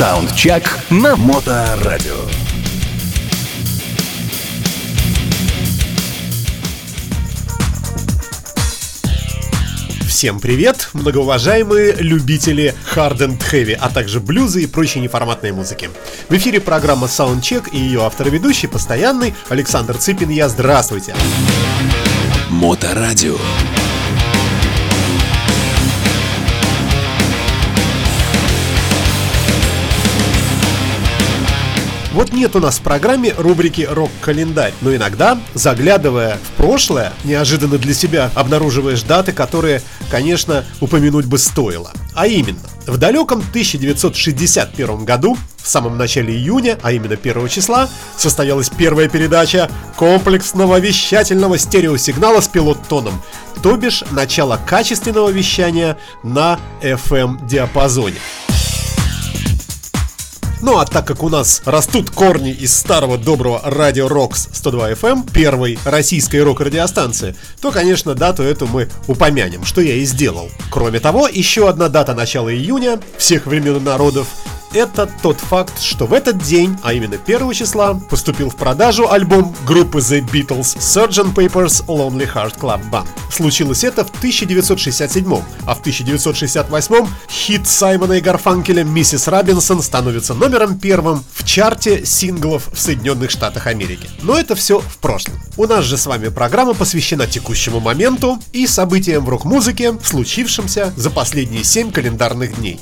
Саундчек на Моторадио. Всем привет, многоуважаемые любители hard and heavy, а также блюза и прочей неформатной музыки. В эфире программа Soundcheck и ее автор и ведущий, постоянный Александр Цыпин. Я здравствуйте. Моторадио. Вот нет у нас в программе рубрики «Рок-календарь», но иногда, заглядывая в прошлое, неожиданно для себя обнаруживаешь даты, которые, конечно, упомянуть бы стоило. А именно, в далеком 1961 году, в самом начале июня, а именно 1 числа, состоялась первая передача комплексного вещательного стереосигнала с пилот-тоном, то бишь начало качественного вещания на FM-диапазоне. Ну а так как у нас растут корни из старого доброго радио Рокс 102 FM, первой российской рок-радиостанции, то, конечно, дату эту мы упомянем, что я и сделал. Кроме того, еще одна дата начала июня всех времен народов это тот факт, что в этот день, а именно 1 числа, поступил в продажу альбом группы The Beatles Sgt. Pepper's Lonely Heart Club Band. Случилось это в 1967, а в 1968 хит Саймона и Гарфанкеля «Миссис Робинсон» становится номером первым в чарте синглов в Соединенных Штатах Америки. Но это все в прошлом. У нас же с вами программа посвящена текущему моменту и событиям в рок-музыке, случившимся за последние 7 календарных дней.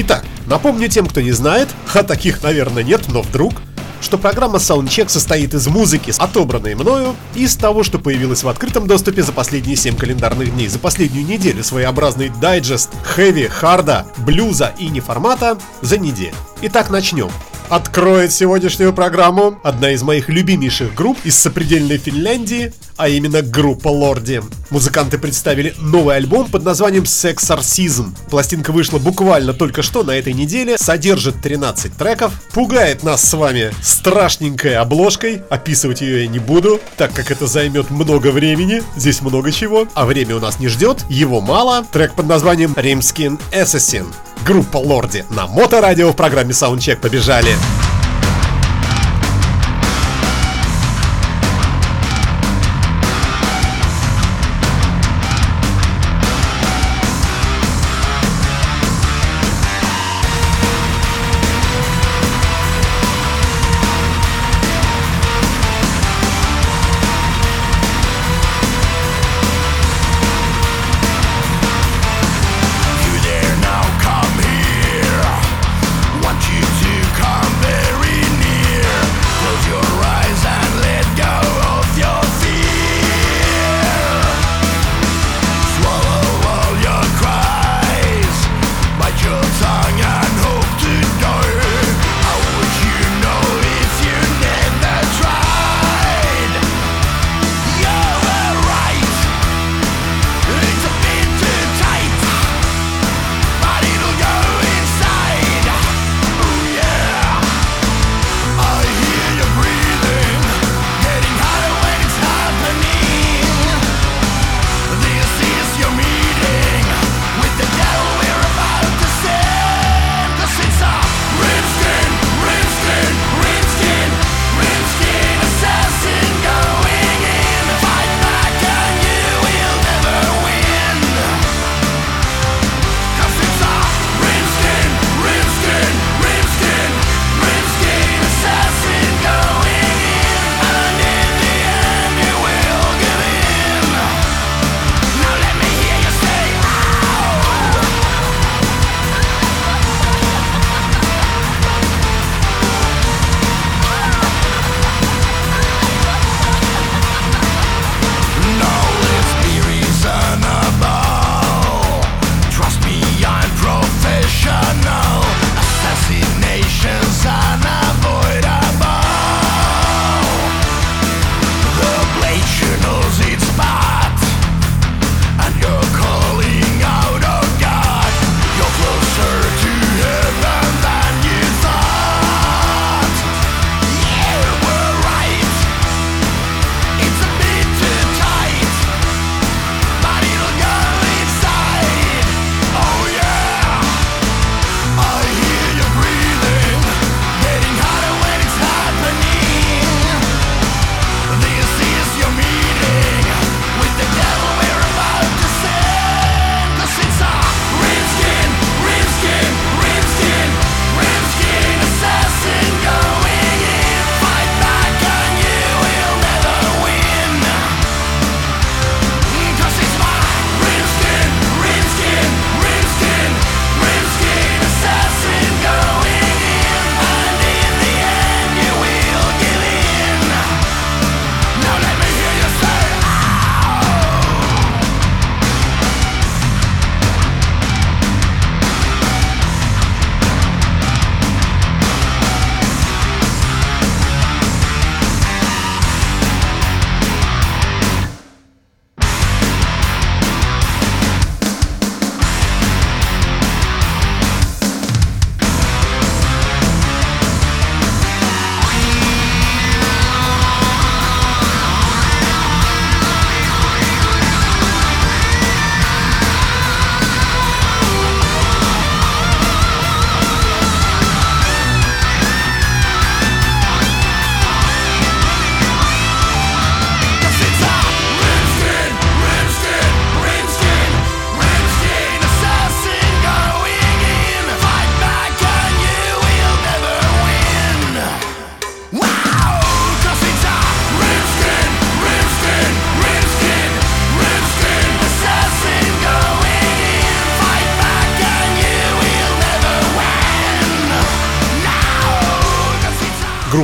Итак, напомню тем, кто не знает, а таких, наверное, нет, но вдруг, что программа Soundcheck состоит из музыки, отобранной мною, и из того, что появилось в открытом доступе за последние 7 календарных дней, за последнюю неделю, своеобразный дайджест хэви, харда, блюза и неформата за неделю. Итак, начнем. Откроет сегодняшнюю программу одна из моих любимейших групп из сопредельной Финляндии, а именно группа Лорди. Музыканты представили новый альбом под названием Sexorcism. Пластинка вышла буквально только что на этой неделе, содержит 13 треков, пугает нас с вами страшненькой обложкой, описывать ее я не буду, так как это займет много времени, здесь много чего, а время у нас не ждет, его мало. Трек под названием Римскин Assassin группа Лорди на Моторадио в программе Soundcheck. Побежали! You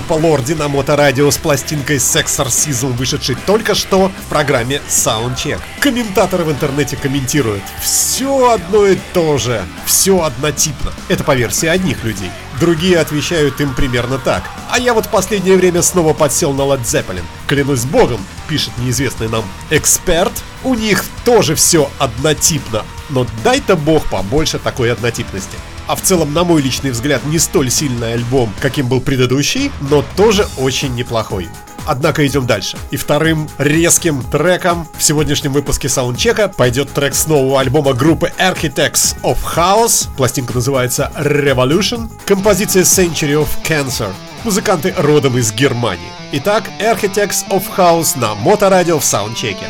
Группа Лорди на моторадио с пластинкой Sexorcism, вышедшей только что в программе Soundcheck. Комментаторы в интернете комментируют. Все одно и то же. Все однотипно. Это по версии одних людей. Другие отвечают им примерно так. А я вот в последнее время снова подсел на Led Zeppelin. Клянусь богом, пишет неизвестный нам эксперт, у них тоже все однотипно. Но дай-то бог побольше такой однотипности. А в целом, на мой личный взгляд, не столь сильный альбом, каким был предыдущий, но тоже очень неплохой. Однако идем дальше. И вторым резким треком в сегодняшнем выпуске саундчека пойдет трек с нового альбома группы Architects of Chaos. Пластинка называется Revolution. Композиция Century of Cancer. Музыканты родом из Германии. Итак, Architects of Chaos на Моторадио в саундчеке.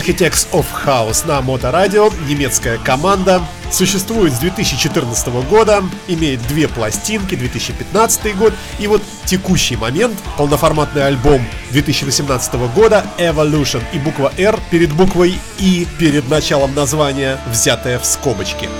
Architects of House на Моторадио, немецкая команда, существует с 2014 года, имеет две пластинки, 2015 год. И вот текущий момент, полноформатный альбом 2018 года Evolution и буква R перед буквой И перед началом названия, взятая в скобочки.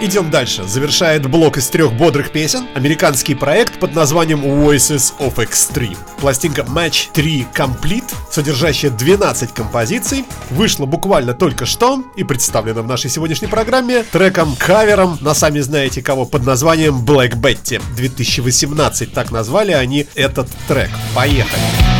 Идем дальше. Завершает блок из трех бодрых песен американский проект под названием Voices of Extreme. Пластинка Match 3 Complete, содержащая 12 композиций, вышла буквально только что и представлена в нашей сегодняшней программе треком-кавером на сами знаете кого под названием Black Betty 2018. Так назвали они этот трек. Поехали!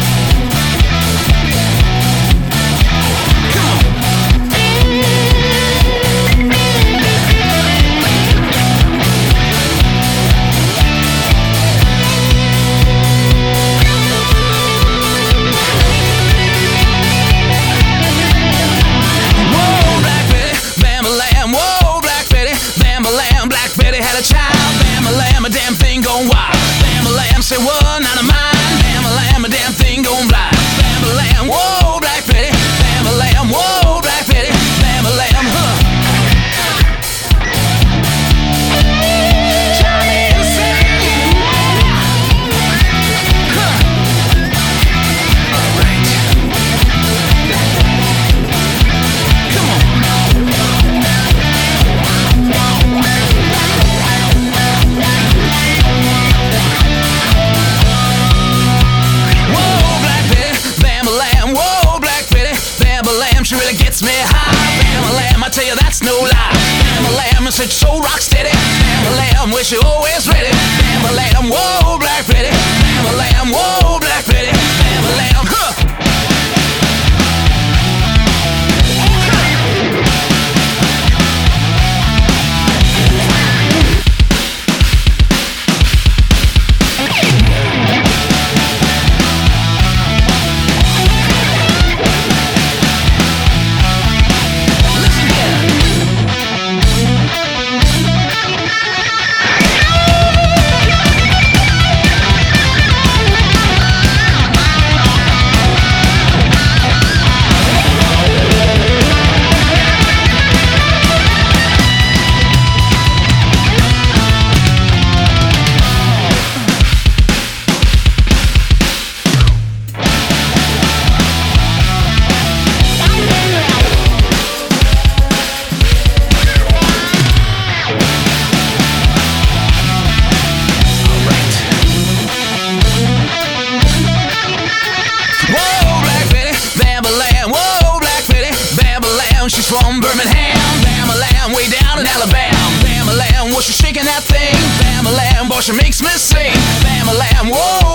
shaking that thing. Bam a lamb, boy, she makes me sing. Bam a lamb, whoa.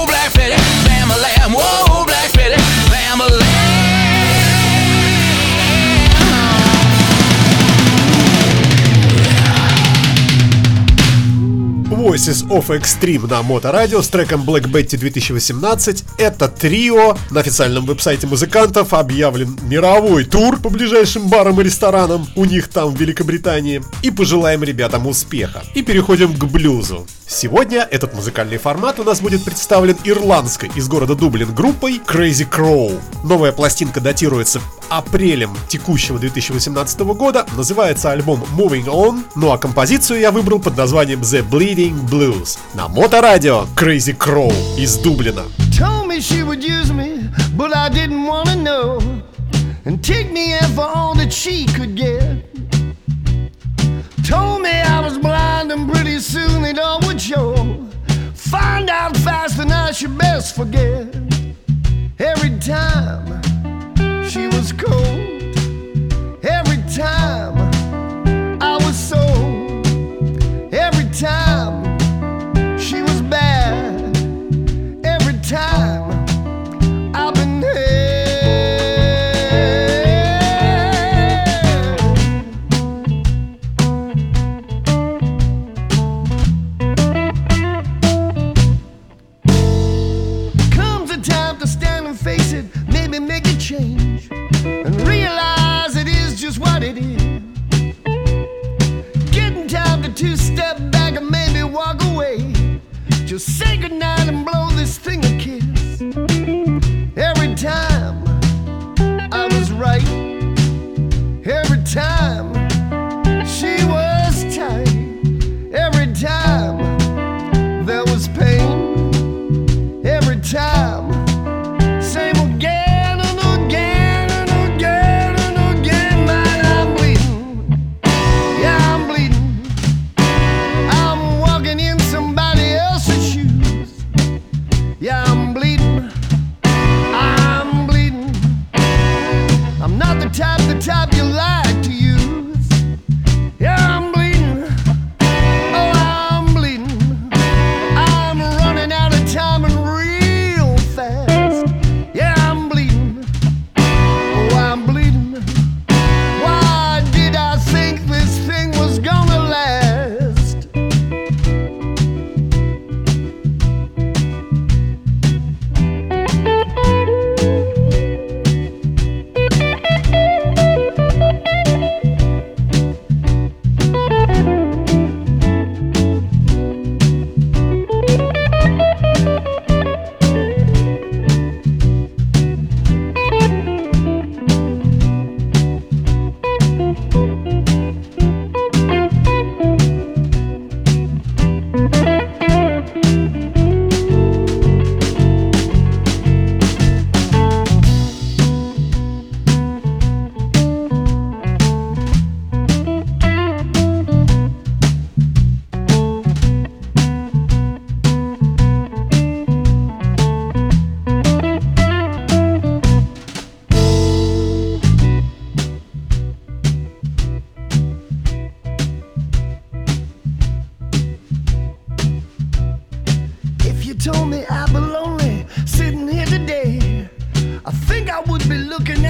Voices of Extreme на Моторадио с треком Black Betty 2018. Это трио. На официальном веб-сайте музыкантов объявлен мировой тур по ближайшим барам и ресторанам у них там в Великобритании. И пожелаем ребятам успеха. И переходим к блюзу. Сегодня этот музыкальный формат у нас будет представлен ирландской из города Дублин группой Crazy Crow. Новая пластинка датируется апрелем текущего 2018 года, называется альбом Moving On, ну а композицию я выбрал под названием The Bleeding Blues на моторадио Crazy Crow из Дублина. Told me she would use me, but I didn't wanna know And take me in for all that she could get Told me I was blind and pretty soon it all would show. Find out fast and I should best forget. Every time she was cold, every time Just say goodnight.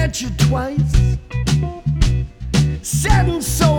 At you twice. Sitting so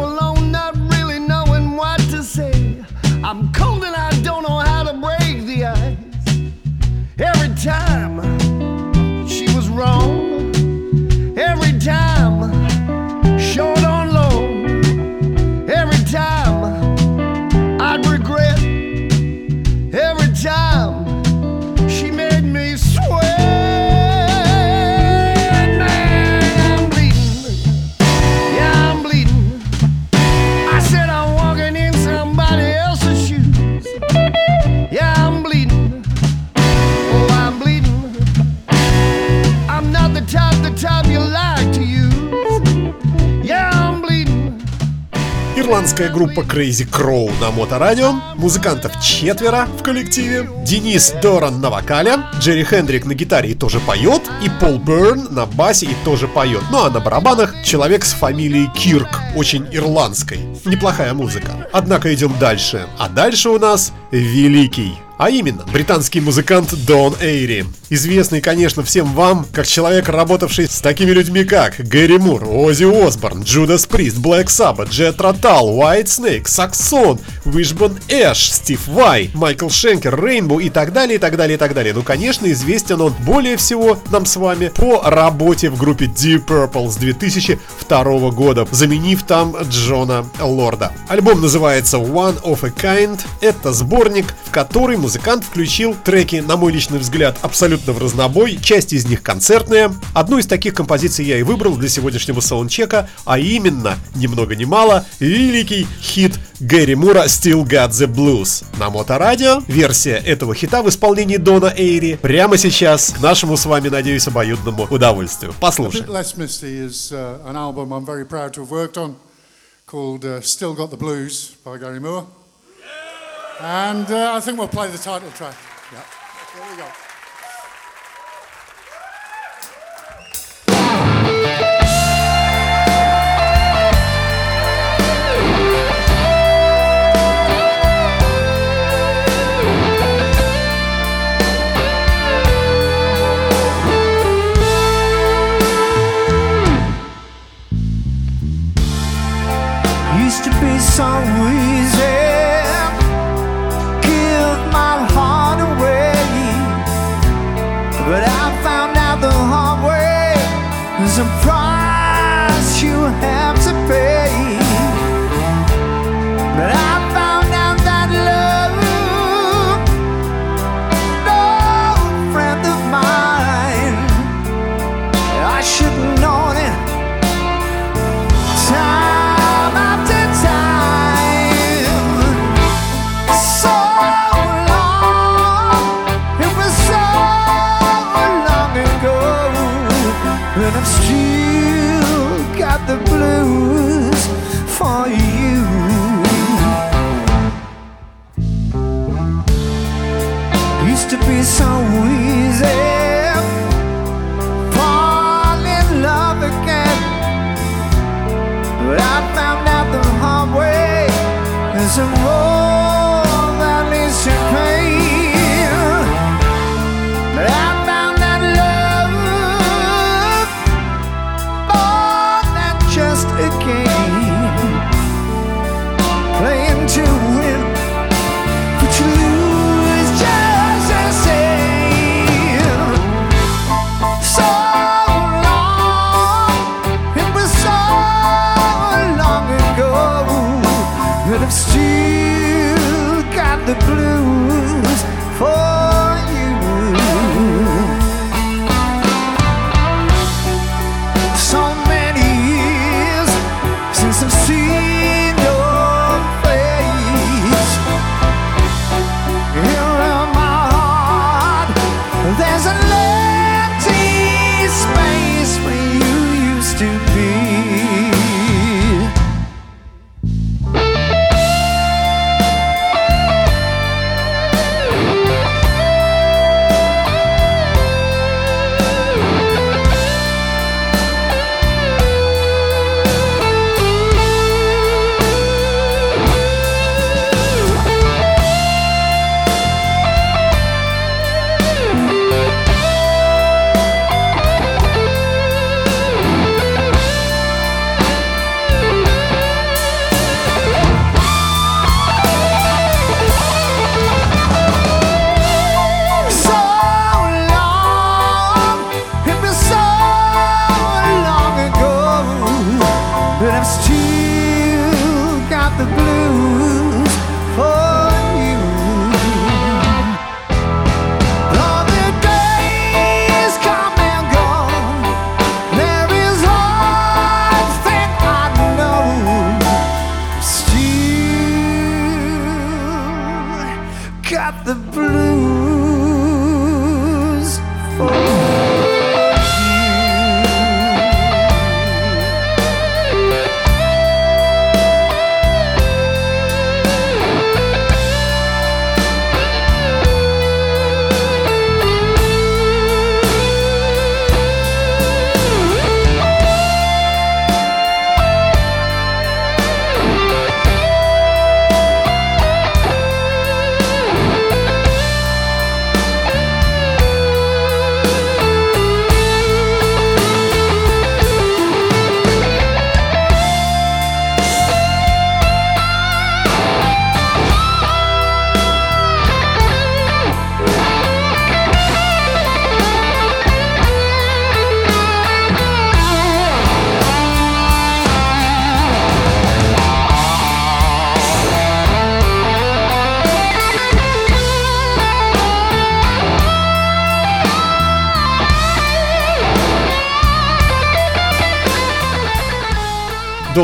Ирландская группа Crazy Crow на моторадио. Музыкантов четверо в коллективе. Денис Доран на вокале, Джерри Хендрик на гитаре и тоже поет, и Пол Берн на басе и тоже поет. Ну а на барабанах человек с фамилией Кирк, очень ирландской. Неплохая музыка. Однако идем дальше. А дальше у нас великий. А именно, британский музыкант Дон Эйри. Известный, конечно, всем вам, как человек, работавший с такими людьми, как Гэри Мур, Оззи Осборн, Джудас Прист, Блэк Саббат, Джет Ротал, Уайт Снейк, Саксон, Вишбон Эш, Стив Вай, Майкл Шенкер, Рейнбоу и так далее, и так далее, и так далее. Ну, конечно, известен он более всего нам с вами по работе в группе Deep Purple с 2002 года, заменив там Джона Лорда. Альбом называется One of a Kind. Это сборник, в который музыкант включил треки, на мой личный взгляд, абсолютно в разнобой. Часть из них концертная. Одну из таких композиций я и выбрал для сегодняшнего саундчека, а именно, ни много ни мало, великий хит Гэри Мура Still Got the Blues. На Моторадио версия этого хита в исполнении Дона Эйри прямо сейчас к нашему с вами, надеюсь, обоюдному удовольствию. Послушаем. Uh, called uh, Still Got the Blues by Gary Moore. And uh, I think we'll play the title track. Yeah. Here we go.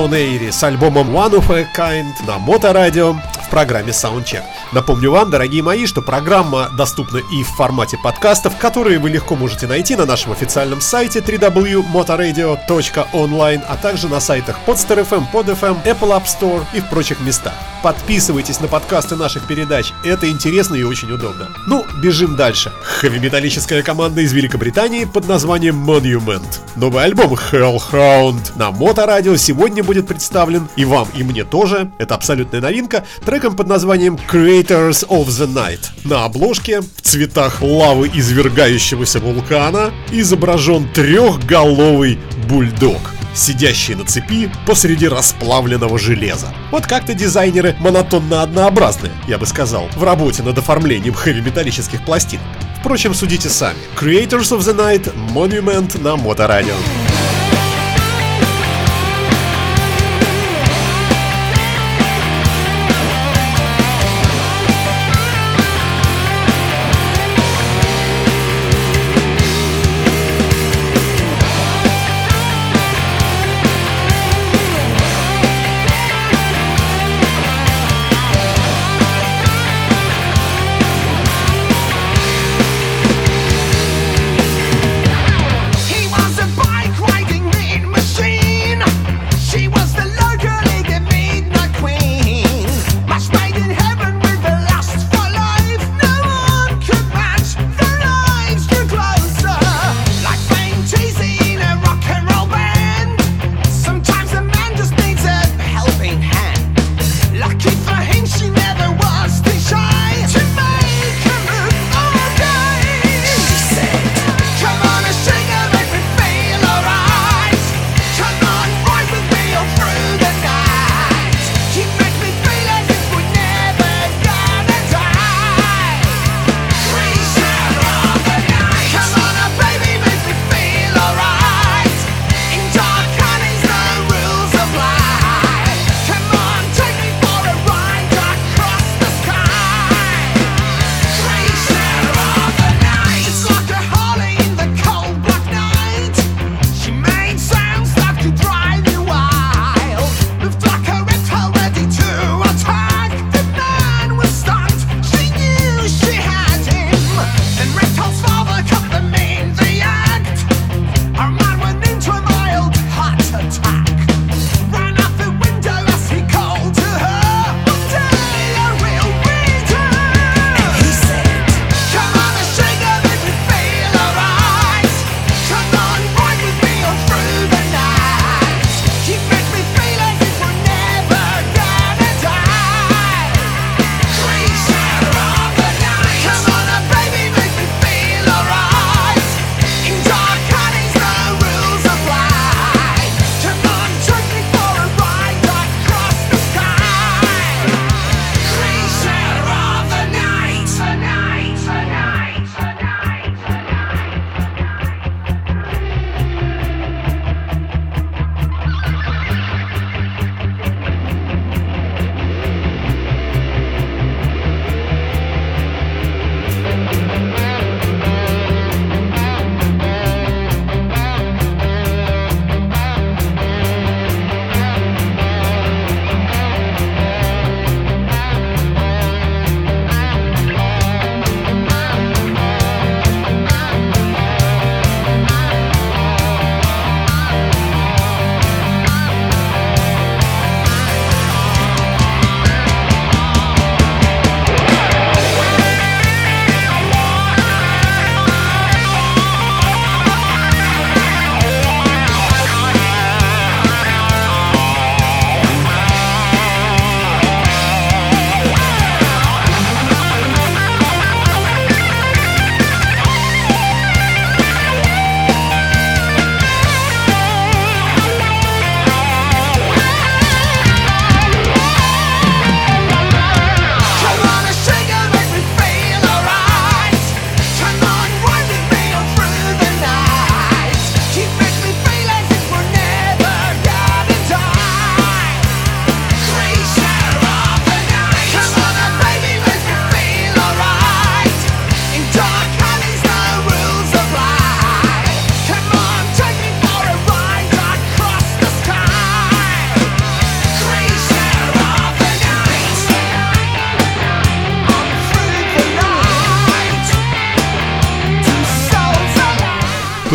Дон Эйри с альбомом One of a Kind на Моторадио в программе Soundcheck. Напомню вам, дорогие мои, что программа доступна и в формате подкастов, которые вы легко можете найти на нашем официальном сайте www.motoradio.online, а также на сайтах Podster.fm, PodFM, Apple App Store и в прочих местах. Подписывайтесь на подкасты наших передач, это интересно и очень удобно. Ну, бежим дальше. Хэви-металлическая команда из Великобритании под названием Monument. Новый альбом Hellhound на Моторадио сегодня будет представлен и вам, и мне тоже. Это абсолютная новинка. Треком под названием Creators of the Night. На обложке в цветах лавы извергающегося вулкана изображен трехголовый бульдог сидящий на цепи посреди расплавленного железа. Вот как-то дизайнеры монотонно однообразны, я бы сказал, в работе над оформлением хэви-металлических пластинок. Впрочем, судите сами. Creators of the Night Monument на Моторадио.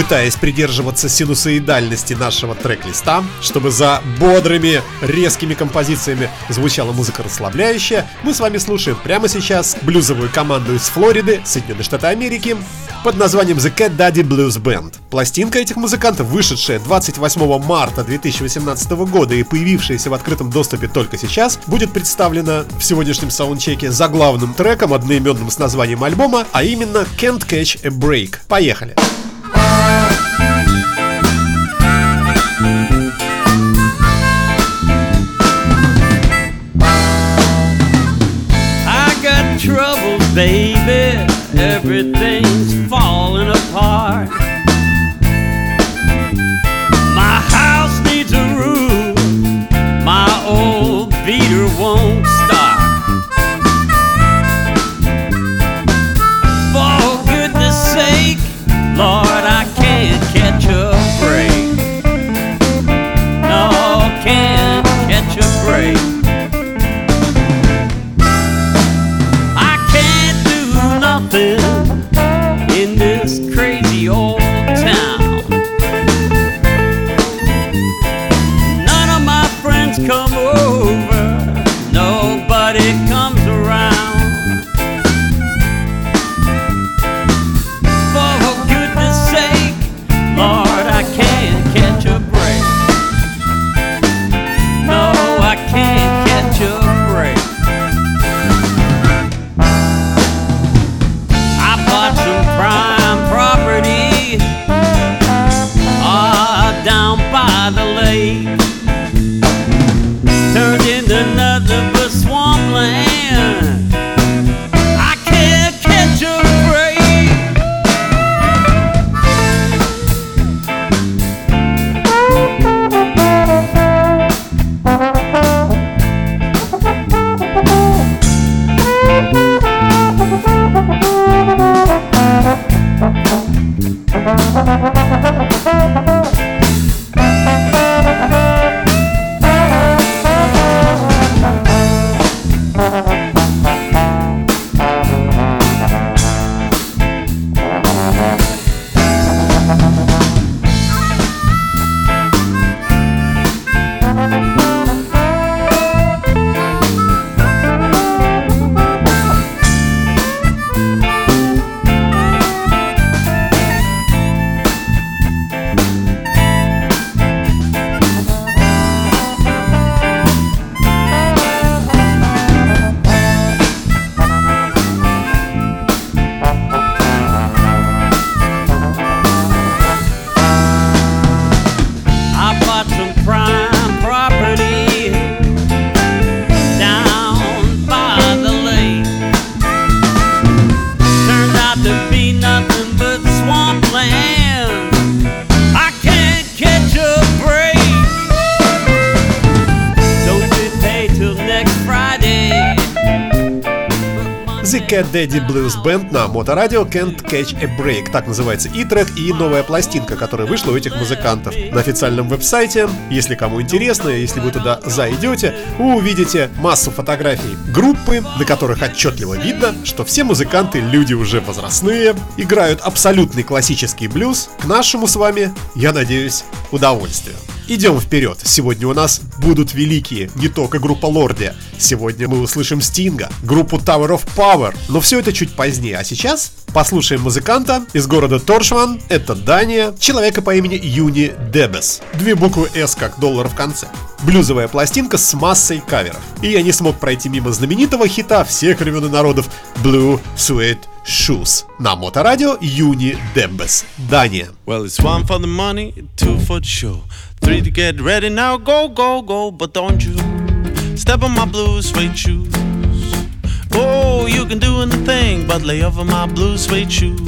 Пытаясь придерживаться синусоидальности нашего трек-листа, чтобы за бодрыми, резкими композициями звучала музыка расслабляющая, мы с вами слушаем прямо сейчас блюзовую команду из Флориды, Соединенные Штаты Америки, под названием The Cat Daddy Blues Band. Пластинка этих музыкантов, вышедшая 28 марта 2018 года и появившаяся в открытом доступе только сейчас, будет представлена в сегодняшнем саундчеке заглавным треком, одноименным с названием альбома, а именно Can't Catch a Break. Поехали! I Everything's falling apart. Daddy Blues Band на Моторадио Can't Catch a Break. Так называется и трек, и новая пластинка, которая вышла у этих музыкантов. На официальном веб-сайте, если кому интересно, если вы туда зайдете, вы увидите массу фотографий группы, на которых отчетливо видно, что все музыканты люди уже возрастные, играют абсолютный классический блюз к нашему с вами, я надеюсь, удовольствию. Идем вперед. Сегодня у нас будут великие, не только группа Лорди. Сегодня мы услышим Стинга, группу Tower of Power. Но все это чуть позднее. А сейчас послушаем музыканта из города Торшван. Это Дания. Человека по имени Юни Дебес. Две буквы S как доллар в конце. Блюзовая пластинка с массой каверов. И я не смог пройти мимо знаменитого хита всех времен и народов Blue Suede Shoes. На моторадио Юни Дебес. Дания. Well, it's one for the money, two for the show, three to get ready now. Go, go, go, but don't you step on my blue suede shoes. Oh, you can do anything but lay over my blue suede shoes.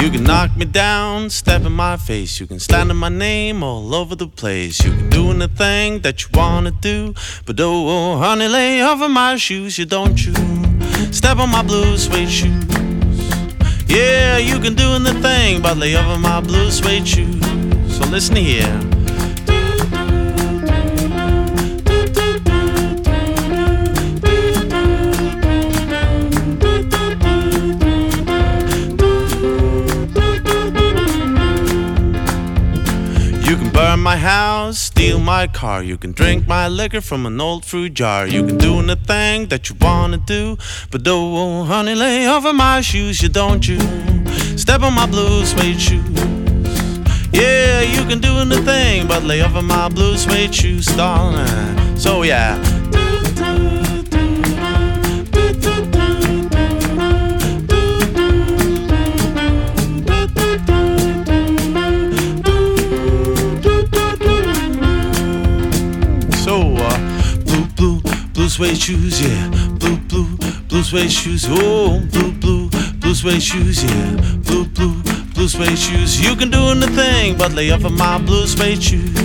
You can knock me down, step in my face. You can slander my name all over the place. You can do anything that you wanna do, but oh, honey, lay over my shoes. You don't you step on my blue suede shoes. Yeah, you can do anything but lay over my blue suede shoes. So listen here. You can burn my house, steal my car. You can drink my liquor from an old fruit jar. You can do anything that you wanna do. But oh, honey, lay over my shoes, you don't you? Step on my blue suede shoes. Yeah, you can do anything but lay off of my blue suede shoes, darling. So yeah. So uh, blue, blue, blue suede shoes, yeah. Blue, blue, blue suede shoes. Oh, blue, blue, blue suede shoes, yeah. Blue, blue, blue suede shoes. You can do anything but lay off of my blue suede shoes.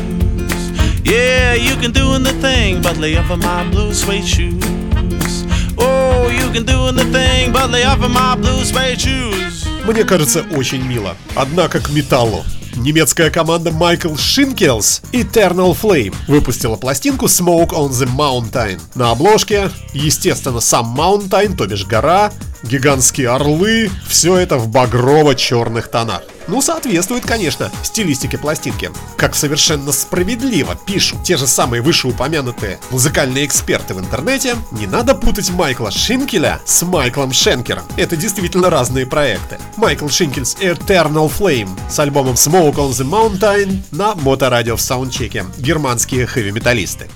Yeah, you can do anything but lay off of my blue suede shoes. Oh, you can do anything but lay off of my blue suede shoes. Мне кажется, очень мило. Однако к металлу. Немецкая команда Michael Шинкелс Eternal Flame выпустила пластинку Smoke on the Mountain. На обложке, естественно, сам Mountain, то бишь гора, гигантские орлы, все это в багрово-черных тонах. Ну, соответствует, конечно, стилистике пластинки. Как совершенно справедливо пишут те же самые вышеупомянутые музыкальные эксперты в интернете, не надо путать Майкла Шинкеля с Майклом Шенкером. Это действительно разные проекты. Майкл Шинкельс Eternal Flame с альбомом Smoke on the Mountain на моторадио в саундчеке. Германские хэви-металлисты.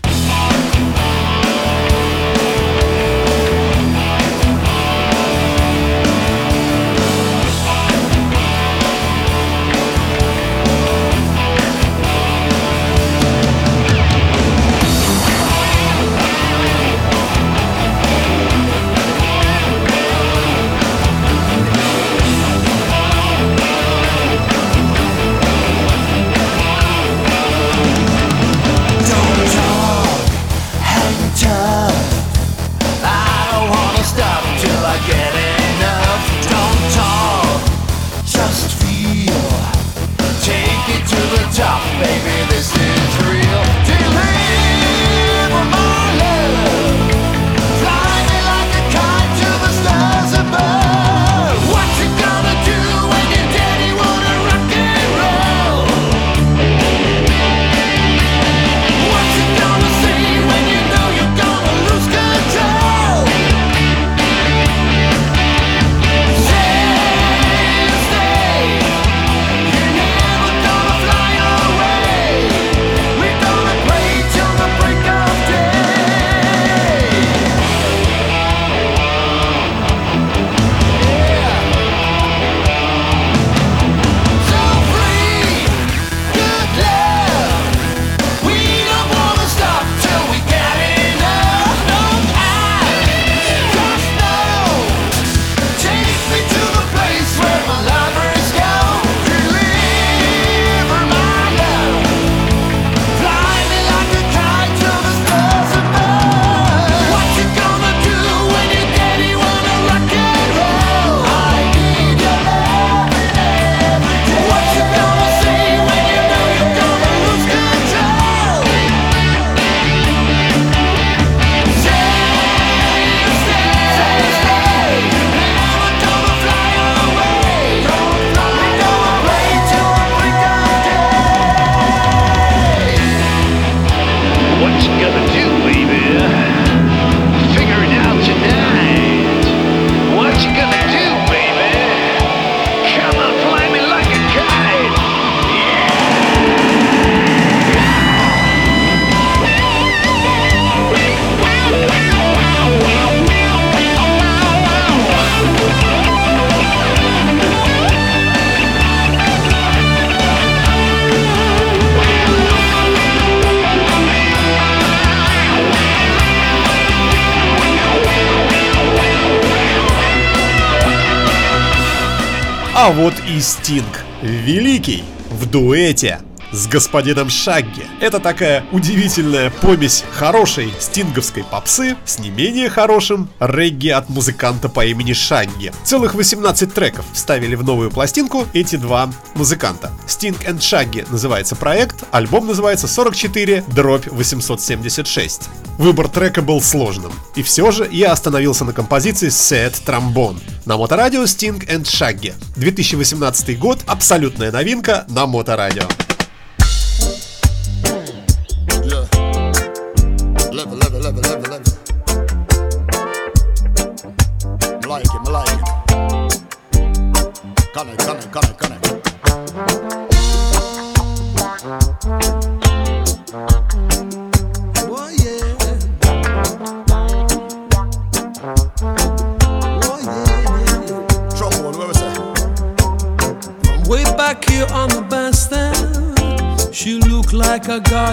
А вот и Стинг. Великий. В дуэте с господином Шагги. Это такая удивительная помесь хорошей стинговской попсы с не менее хорошим регги от музыканта по имени Шагги. Целых 18 треков вставили в новую пластинку эти два музыканта. Sting and Shaggy называется проект, альбом называется 44 дробь 876. Выбор трека был сложным. И все же я остановился на композиции Set Trombone. На моторадио Sting and Shaggy. 2018 год, абсолютная новинка на моторадио.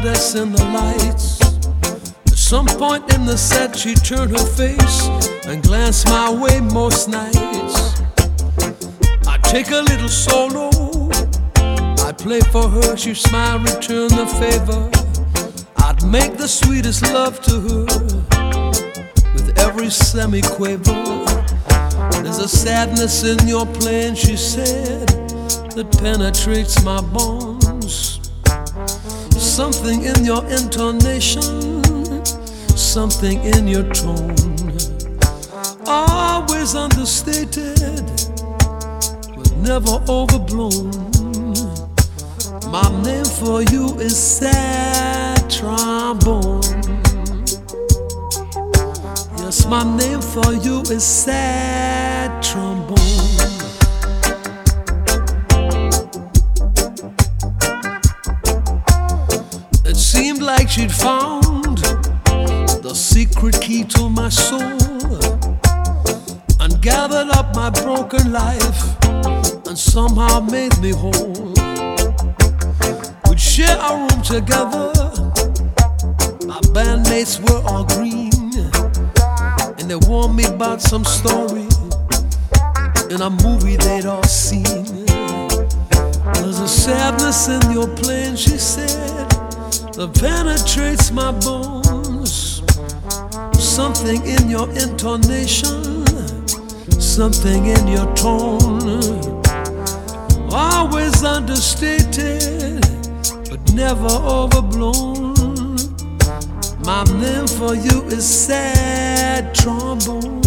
Goddess in the lights. At some point in the set, she turned her face and glanced my way most nights. I take a little solo, I play for her, she smile, return the favor. I'd make the sweetest love to her with every semi-quaver. There's a sadness in your playing, she said, that penetrates my bones. Something in your intonation, something in your tone. Always understated, but never overblown. My name for you is sad trombone. Yes, my name for you is sad trombone. She'd found the secret key to my soul and gathered up my broken life and somehow made me whole. We'd share a room together. My bandmates were all green, and they warned me about some story in a movie they'd all seen. There's a sadness in your playing, she said, that penetrates my bones. Something in your intonation, something in your tone. Always understated, but never overblown. My name for you is sad trombone.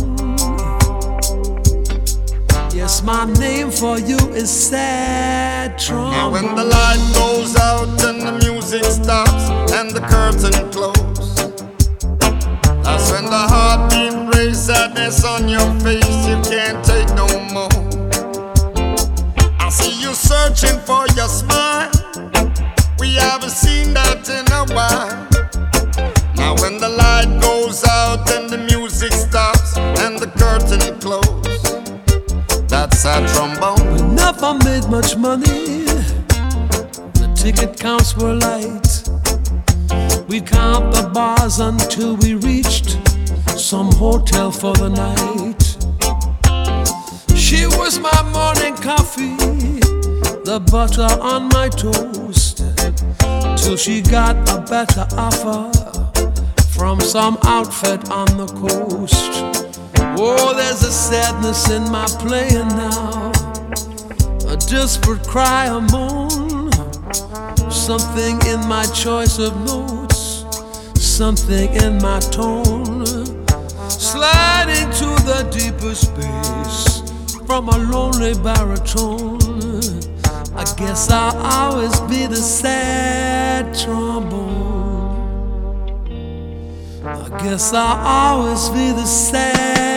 My name for you is sad And trombone. when the light goes out and the music stops and the curtain closes, that's when the heartbeat raise sadness on your face. You can't take no more. I see you searching for your smile. We haven't seen that in a while. That's a trombone. We never made much money. The ticket counts were light. We'd count the bars until we reached some hotel for the night. She was my morning coffee, the butter on my toast, till she got a better offer from some outfit on the coast. Oh, there's a sadness in my playing now, a desperate cry, a moan, something in my choice of notes, something in my tone, sliding to the deeper space from a lonely baritone. I guess I'll always be the sad trombone. I guess I'll always be the sad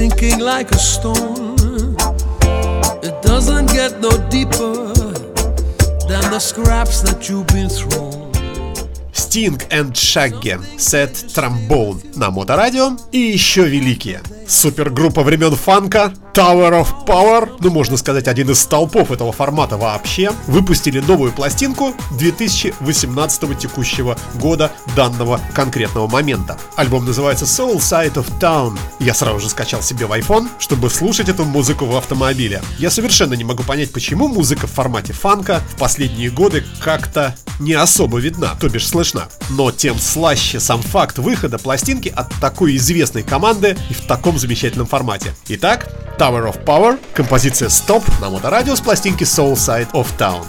sinking like a stone. It doesn't get no deeper than the scraps that you've been thrown. Sting and Shaggy, Set Trombone на Моторадио и еще великие. Супергруппа времен фанка Tower of Power, ну можно сказать один из столпов этого формата вообще, выпустили новую пластинку 2018 текущего года данного конкретного момента. Альбом называется Soul Side of Town. Я сразу же скачал себе в iPhone, чтобы слушать эту музыку в автомобиле. Я совершенно не могу понять, почему музыка в формате фанка в последние годы как-то не особо видна, то бишь слышна. Но тем слаще сам факт выхода пластинки от такой известной команды и в таком замечательном формате. Итак, Tower of Power, композиция Stop на моторадио с пластинки Soul Side of Town.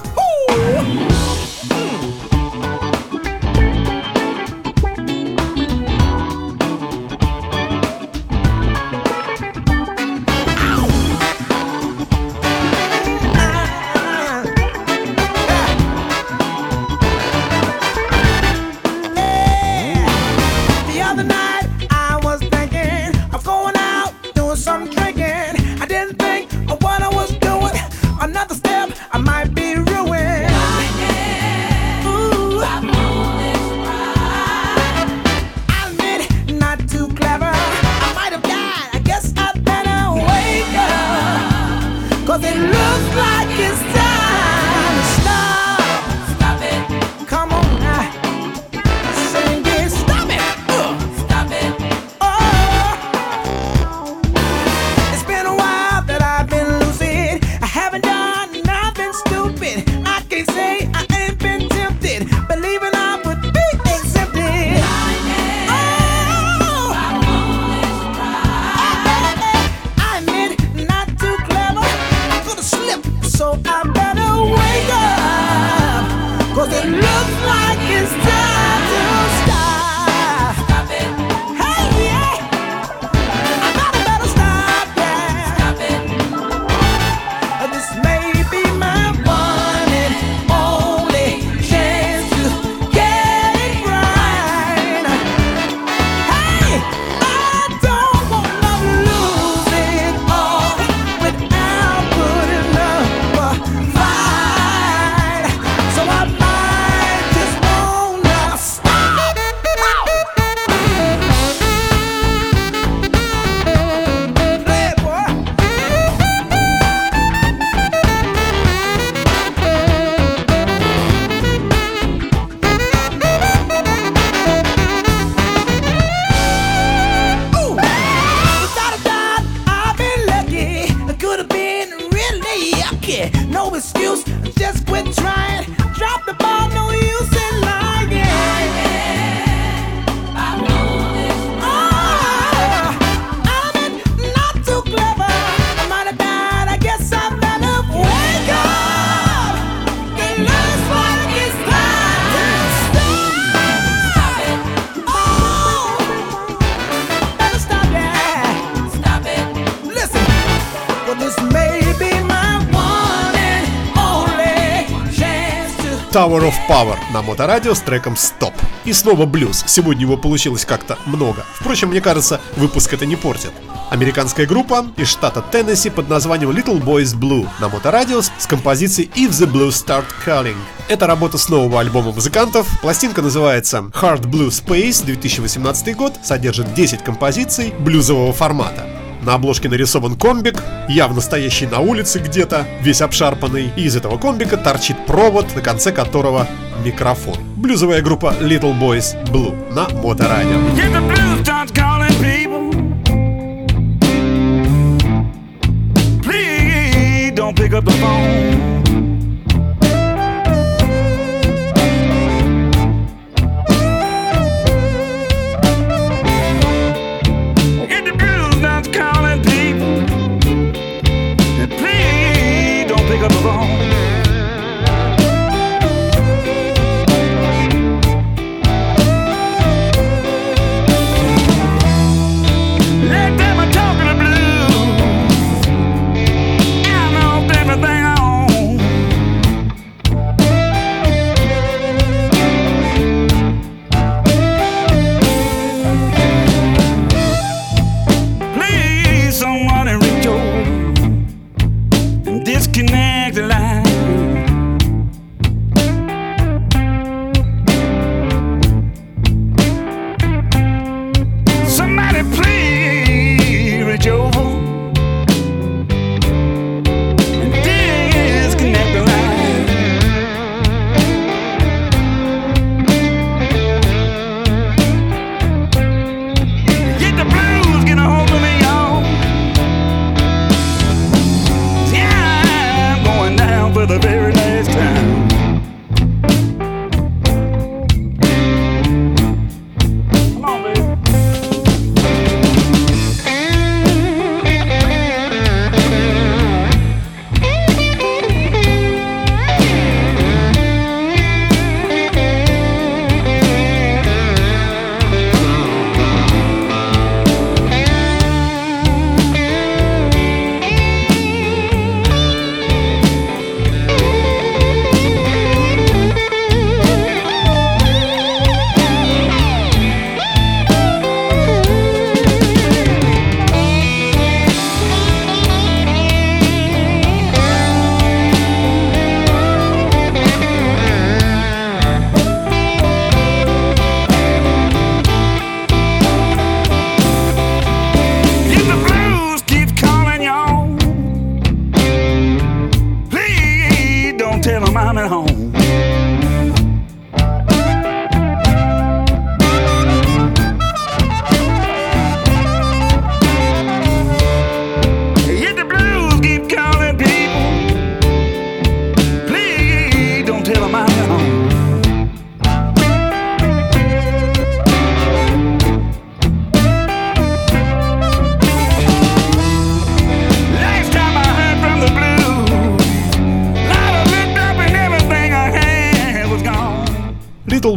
Tower of Power на моторадио с треком Stop. И снова блюз. Сегодня его получилось как-то много. Впрочем, мне кажется, выпуск это не портит. Американская группа из штата Теннесси под названием Little Boys Blue на моторадио с композицией If the Blues Start Calling. Это работа с нового альбома музыкантов. Пластинка называется Hard Blue Space 2018 год, содержит 10 композиций блюзового формата. На обложке нарисован комбик, явно стоящий на улице где-то, весь обшарпанный, и из этого комбика торчит провод, на конце которого микрофон. Блюзовая группа Little Boys Blue на Моторадио.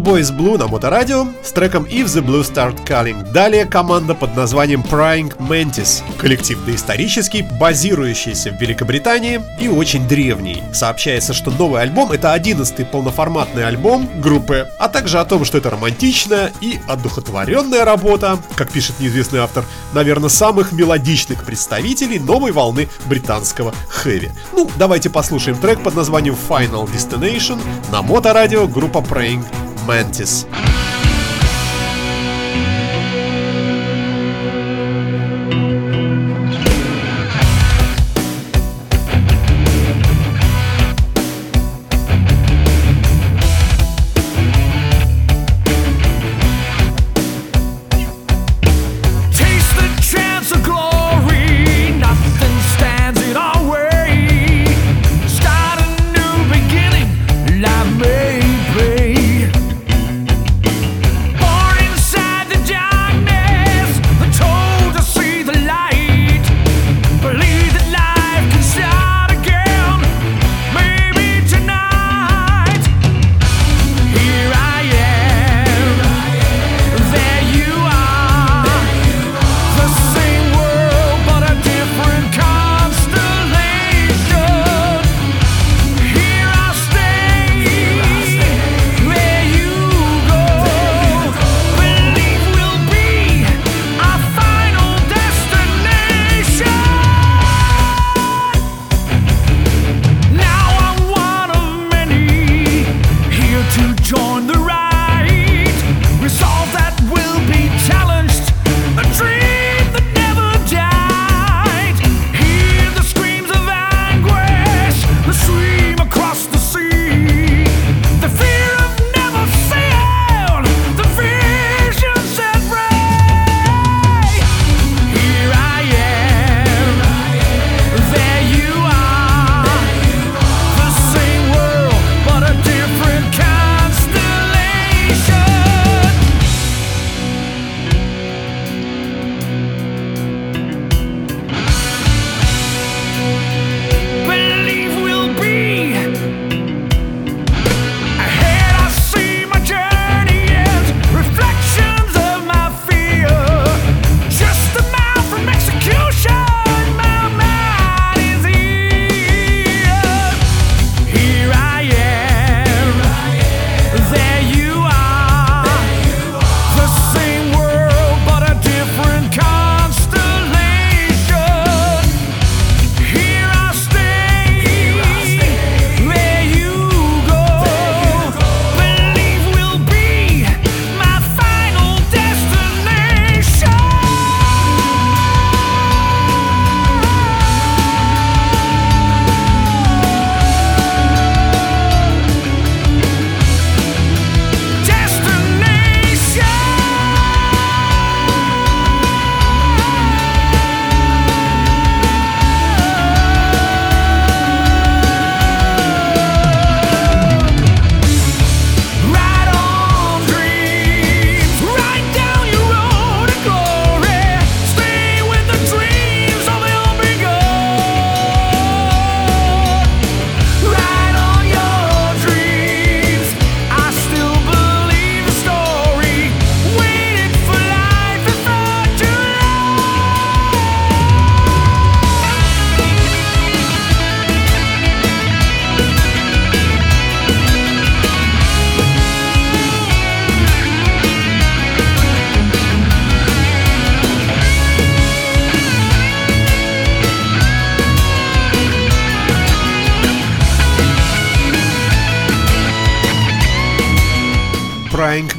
Boys Blue на Моторадио с треком If the Blue Start Calling. Далее команда под названием Prying Mantis. Коллектив доисторический, базирующийся в Великобритании и очень древний. Сообщается, что новый альбом это 11-й полноформатный альбом группы, а также о том, что это романтичная и одухотворенная работа, как пишет неизвестный автор, наверное, самых мелодичных представителей новой волны британского хэви. Ну, давайте послушаем трек под названием Final Destination на моторадио группа Praying Taste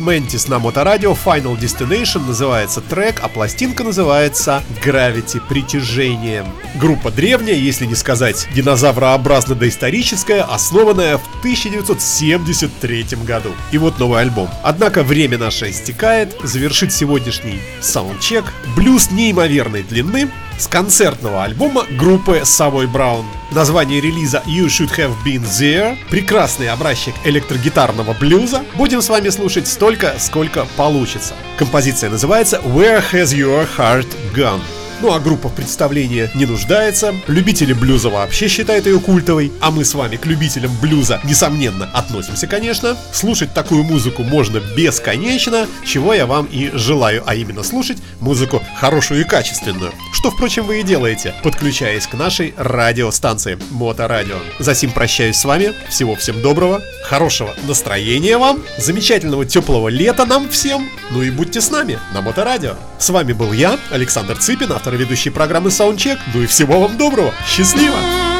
Mantis на Моторадио Final Destination называется трек, а пластинка называется Gravity Притяжение. Группа древняя, если не сказать динозаврообразно доисторическая, основанная в 1973 году. И вот новый альбом. Однако время наше истекает, завершит сегодняшний саундчек. Блюз неимоверной длины, с концертного альбома группы Savoy Brown. Название релиза You Should Have Been There. Прекрасный образчик электрогитарного блюза. Будем с вами слушать столько, сколько получится. Композиция называется Where Has Your Heart Gone? Ну а группа в представлении не нуждается. Любители блюза вообще считают ее культовой. А мы с вами к любителям блюза, несомненно, относимся, конечно. Слушать такую музыку можно бесконечно, чего я вам и желаю, а именно слушать музыку хорошую и качественную. Что, впрочем, вы и делаете, подключаясь к нашей радиостанции Моторадио. Засим прощаюсь с вами. Всего всем доброго, хорошего настроения вам, замечательного теплого лета нам всем. Ну и будьте с нами на Моторадио. С вами был я, Александр Цыпин, автор и ведущий программы Soundcheck. Ну и всего вам доброго. Счастливо!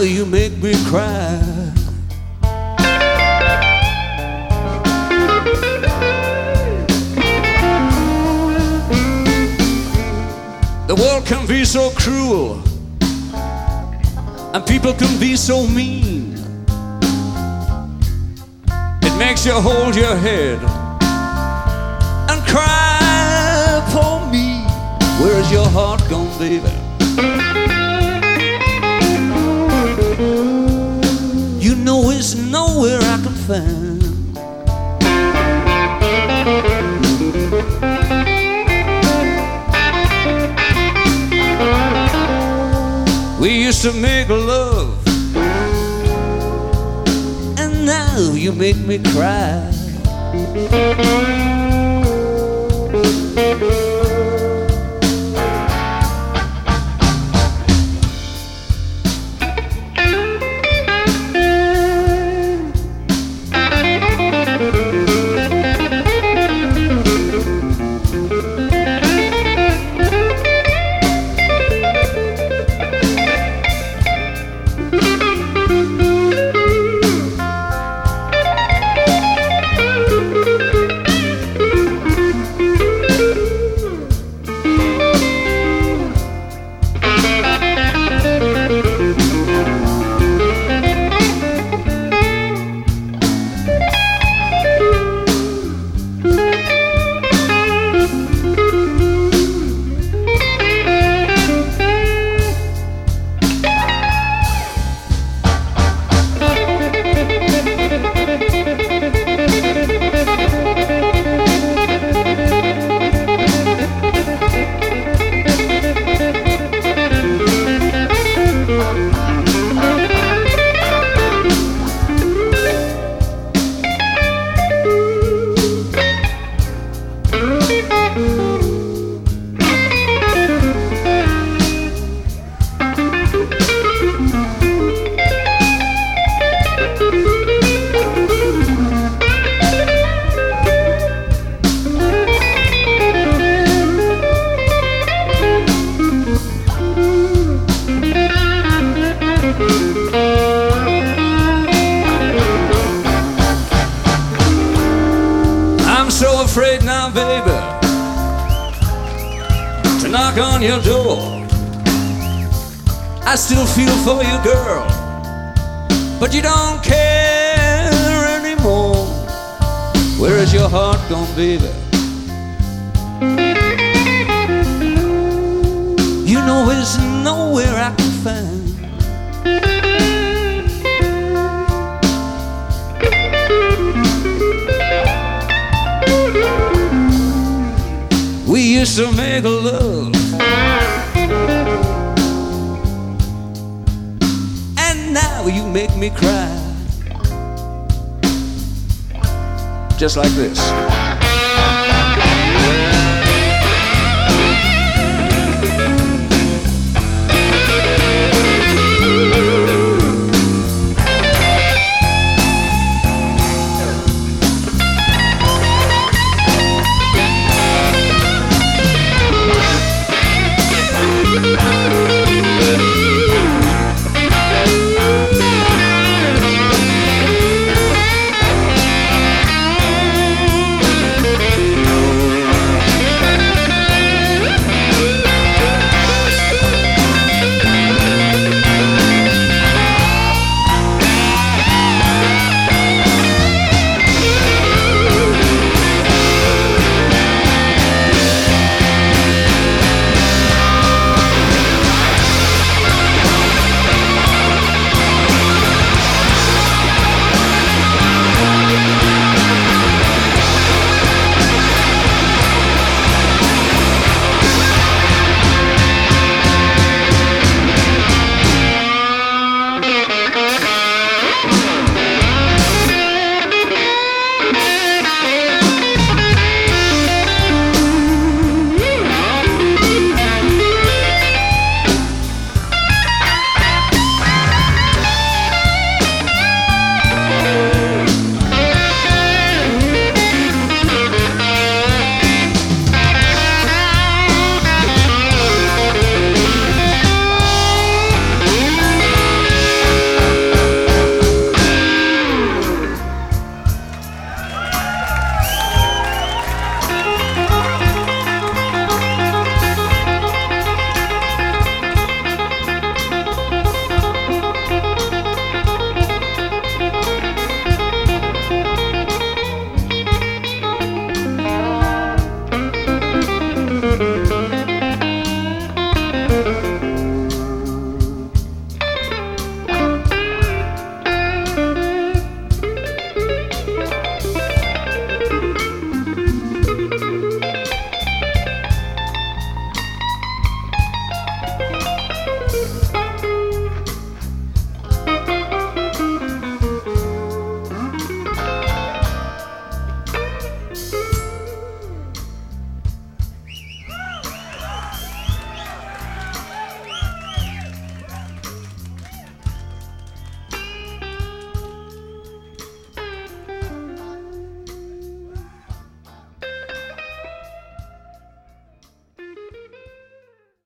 Now you make me cry. The world can be so cruel, and people can be so mean. It makes you hold your head and cry for me. Where's your heart gone, baby? It's nowhere I can find. We used to make love, and now you make me cry.